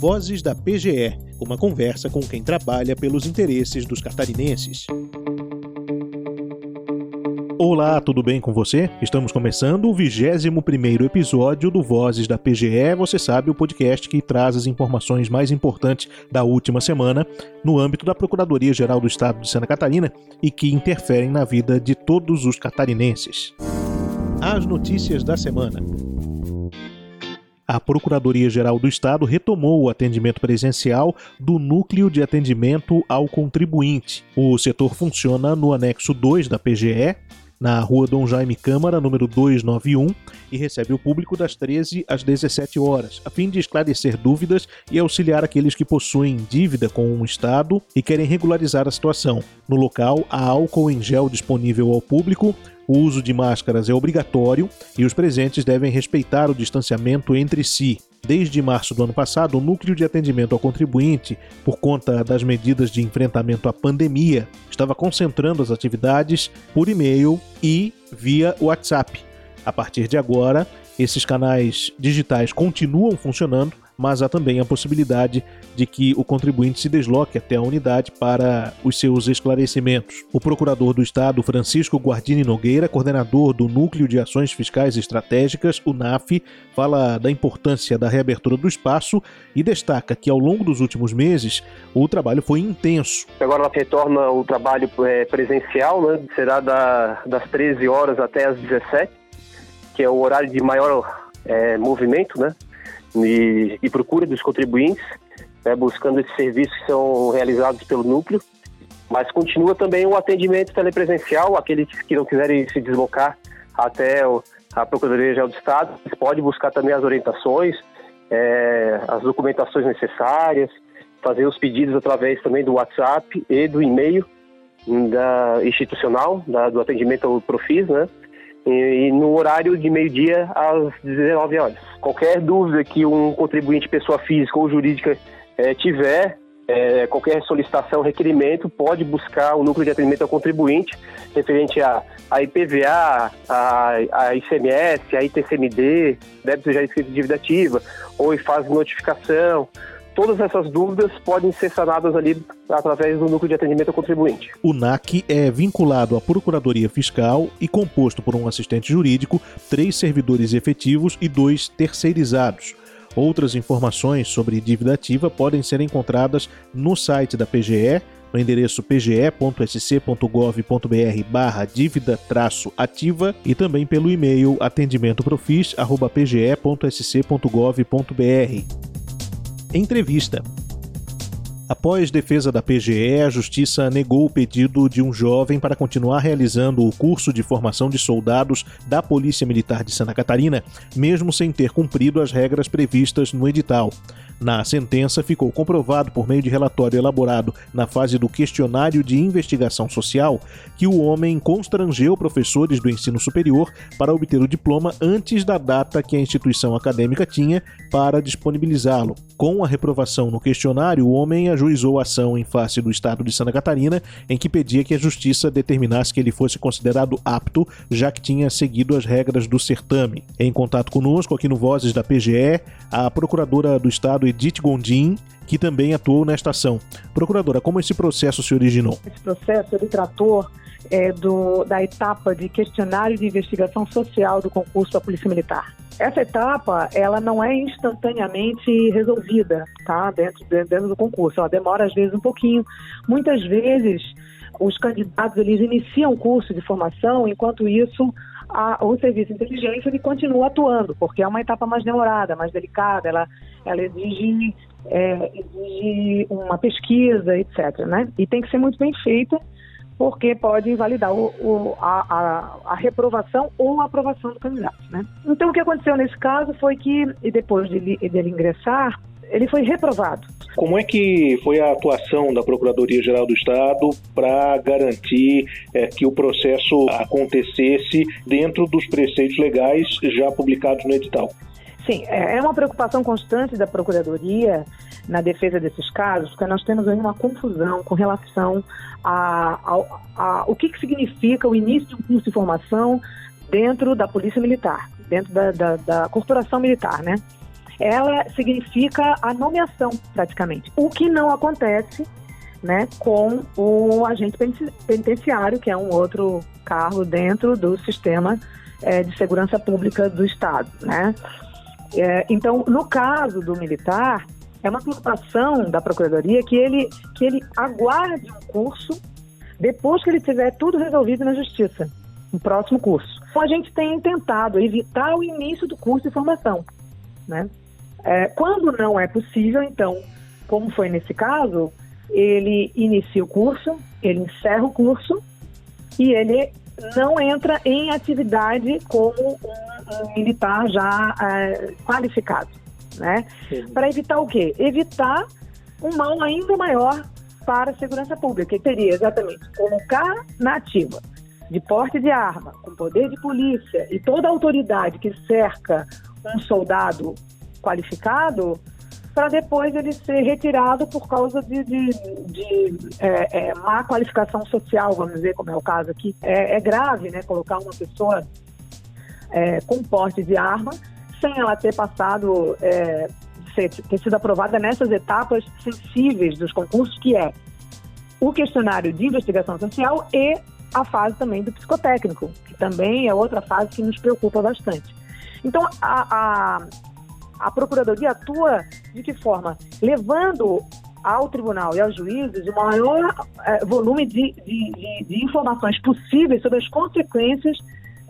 Vozes da PGE, uma conversa com quem trabalha pelos interesses dos catarinenses. Olá, tudo bem com você? Estamos começando o 21º episódio do Vozes da PGE, você sabe, o podcast que traz as informações mais importantes da última semana no âmbito da Procuradoria-Geral do Estado de Santa Catarina e que interferem na vida de todos os catarinenses. As notícias da semana. A Procuradoria-Geral do Estado retomou o atendimento presencial do Núcleo de Atendimento ao Contribuinte. O setor funciona no anexo 2 da PGE, na rua Dom Jaime Câmara, número 291, e recebe o público das 13 às 17 horas, a fim de esclarecer dúvidas e auxiliar aqueles que possuem dívida com o Estado e querem regularizar a situação. No local, há álcool em gel disponível ao público, o uso de máscaras é obrigatório e os presentes devem respeitar o distanciamento entre si. Desde março do ano passado, o Núcleo de Atendimento ao Contribuinte, por conta das medidas de enfrentamento à pandemia, estava concentrando as atividades por e-mail e via WhatsApp. A partir de agora, esses canais digitais continuam funcionando, mas há também a possibilidade de que o contribuinte se desloque até a unidade para os seus esclarecimentos. O procurador do Estado, Francisco Guardini Nogueira, coordenador do Núcleo de Ações Fiscais Estratégicas, o NAF, fala da importância da reabertura do espaço e destaca que ao longo dos últimos meses o trabalho foi intenso. Agora ela retorna o trabalho é, presencial, né? será da, das 13 horas até as 17, que é o horário de maior é, movimento, né? E, e procura dos contribuintes, né, buscando esses serviços que são realizados pelo núcleo. Mas continua também o atendimento telepresencial, aqueles que não quiserem se deslocar até o, a Procuradoria-Geral do Estado, pode buscar também as orientações, é, as documentações necessárias, fazer os pedidos através também do WhatsApp e do e-mail da institucional, da, do atendimento ao Profis, né? E, no horário de meio-dia às 19 horas. Qualquer dúvida que um contribuinte, pessoa física ou jurídica, é, tiver, é, qualquer solicitação, requerimento, pode buscar o núcleo de atendimento ao contribuinte, referente a, a IPVA, a, a ICMS, a ITCMD, débito já escrito de dívida ativa, ou em fase de notificação, todas essas dúvidas podem ser sanadas ali através do núcleo de atendimento ao contribuinte. O NAC é vinculado à Procuradoria Fiscal e composto por um assistente jurídico, três servidores efetivos e dois terceirizados. Outras informações sobre dívida ativa podem ser encontradas no site da PGE, no endereço pge.sc.gov.br barra dívida ativa e também pelo e-mail atendimentoprofis.pge.sc.gov.br. Entrevista. Após defesa da PGE, a Justiça negou o pedido de um jovem para continuar realizando o curso de formação de soldados da Polícia Militar de Santa Catarina, mesmo sem ter cumprido as regras previstas no edital. Na sentença, ficou comprovado por meio de relatório elaborado na fase do questionário de investigação social que o homem constrangeu professores do ensino superior para obter o diploma antes da data que a instituição acadêmica tinha para disponibilizá-lo. Com a reprovação no questionário, o homem ajuizou a ação em face do Estado de Santa Catarina, em que pedia que a Justiça determinasse que ele fosse considerado apto, já que tinha seguido as regras do certame. Em contato conosco, aqui no Vozes da PGE, a Procuradora do Estado Edith Gondim, que também atuou nesta ação. Procuradora, como esse processo se originou? Esse processo ele tratou é, do, da etapa de questionário de investigação social do concurso da Polícia Militar. Essa etapa, ela não é instantaneamente resolvida, tá? Dentro, dentro do concurso. Ela demora às vezes um pouquinho. Muitas vezes os candidatos eles iniciam o curso de formação, enquanto isso a, o serviço de inteligência ele continua atuando, porque é uma etapa mais demorada, mais delicada, ela, ela exige, é, exige uma pesquisa, etc. Né? E tem que ser muito bem feita, porque pode invalidar o, o, a, a, a, reprovação ou a aprovação do candidato. Né? Então, o que aconteceu nesse caso foi que, depois dele, dele ingressar, ele foi reprovado. Como é que foi a atuação da Procuradoria-Geral do Estado para garantir é, que o processo acontecesse dentro dos preceitos legais já publicados no edital? Sim, é, é uma preocupação constante da Procuradoria na defesa desses casos, porque nós temos aí uma confusão com relação a, a, a o que, que significa o início de um curso de formação dentro da Polícia Militar, dentro da, da, da Corporação Militar, né? ela significa a nomeação, praticamente. O que não acontece né, com o agente penitenciário, que é um outro cargo dentro do sistema é, de segurança pública do Estado. Né? É, então, no caso do militar, é uma preocupação da Procuradoria que ele, que ele aguarde um curso depois que ele tiver tudo resolvido na Justiça, no próximo curso. Então, a gente tem tentado evitar o início do curso de formação. Né? É, quando não é possível, então, como foi nesse caso, ele inicia o curso, ele encerra o curso e ele não entra em atividade como um, militar já é, qualificado, né? Para evitar o quê? Evitar um mal ainda maior para a segurança pública, que teria exatamente colocar na ativa de porte de arma, com poder de polícia e toda a autoridade que cerca um soldado qualificado, para depois ele ser retirado por causa de, de, de é, é, má qualificação social, vamos dizer, como é o caso aqui. É, é grave, né, colocar uma pessoa é, com porte de arma sem ela ter passado, é, ser, ter sido aprovada nessas etapas sensíveis dos concursos, que é o questionário de investigação social e a fase também do psicotécnico, que também é outra fase que nos preocupa bastante. Então, a, a a Procuradoria atua de que forma? Levando ao tribunal e aos juízes o maior eh, volume de, de, de, informações possíveis sobre as consequências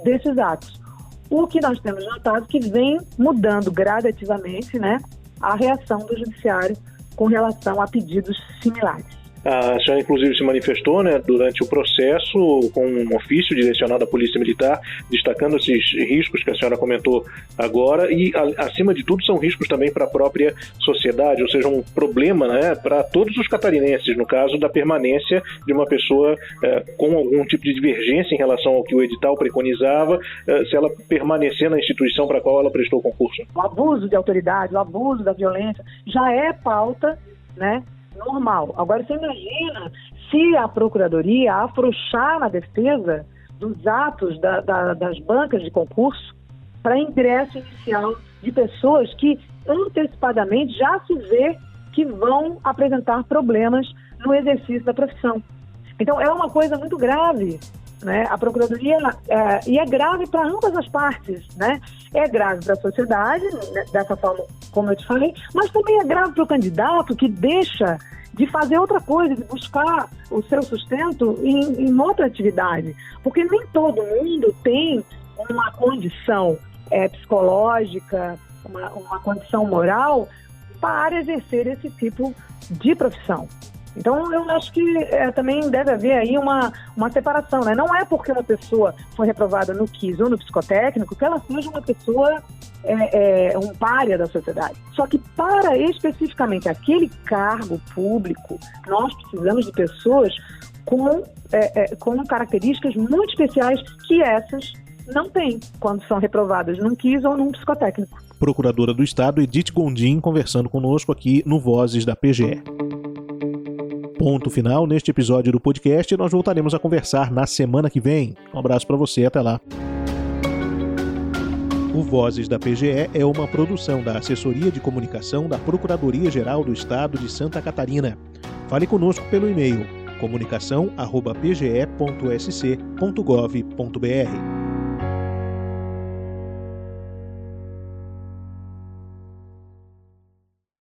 desses atos. O que nós temos notado que vem mudando gradativamente né, a reação do judiciário com relação a pedidos similares. A senhora, inclusive, se manifestou né, durante o processo com um ofício direcionado à Polícia Militar, destacando esses riscos que a senhora comentou agora, e, a, acima de tudo, são riscos também para a própria sociedade, ou seja, um problema né, para todos os catarinenses, no caso da permanência de uma pessoa é, com algum tipo de divergência em relação ao que o edital preconizava, é, se ela permanecer na instituição para a qual ela prestou concurso. O abuso de autoridade, o abuso da violência, já é pauta né, normal. Agora, você imagina se a Procuradoria afrouxar na defesa dos atos da, da, das bancas de concurso para ingresso inicial de pessoas que antecipadamente já se vê que vão apresentar problemas no exercício da profissão. Então, é uma coisa muito grave né? A Procuradoria, é, e é grave para ambas as partes, né? É grave para a sociedade, né? dessa forma como eu te falei, mas também é grave para o candidato que deixa de fazer outra coisa, de buscar o seu sustento em, em outra atividade. Porque nem todo mundo tem uma condição é, psicológica, uma, uma condição moral para exercer esse tipo de profissão. Então, eu acho que é, também deve haver aí uma, uma separação, né? Não é porque uma pessoa foi reprovada no KIS ou no psicotécnico que ela seja uma pessoa, é, é, um párea da sociedade. Só que para especificamente aquele cargo público, nós precisamos de pessoas com, é, é, com características muito especiais que essas não têm quando são reprovadas num KIS ou num psicotécnico. Procuradora do Estado Edith Gondim conversando conosco aqui no Vozes da PGE ponto final neste episódio do podcast e nós voltaremos a conversar na semana que vem. Um abraço para você, até lá. O Vozes da PGE é uma produção da Assessoria de Comunicação da Procuradoria-Geral do Estado de Santa Catarina. Fale conosco pelo e-mail comunicação@pge.sc.gov.br.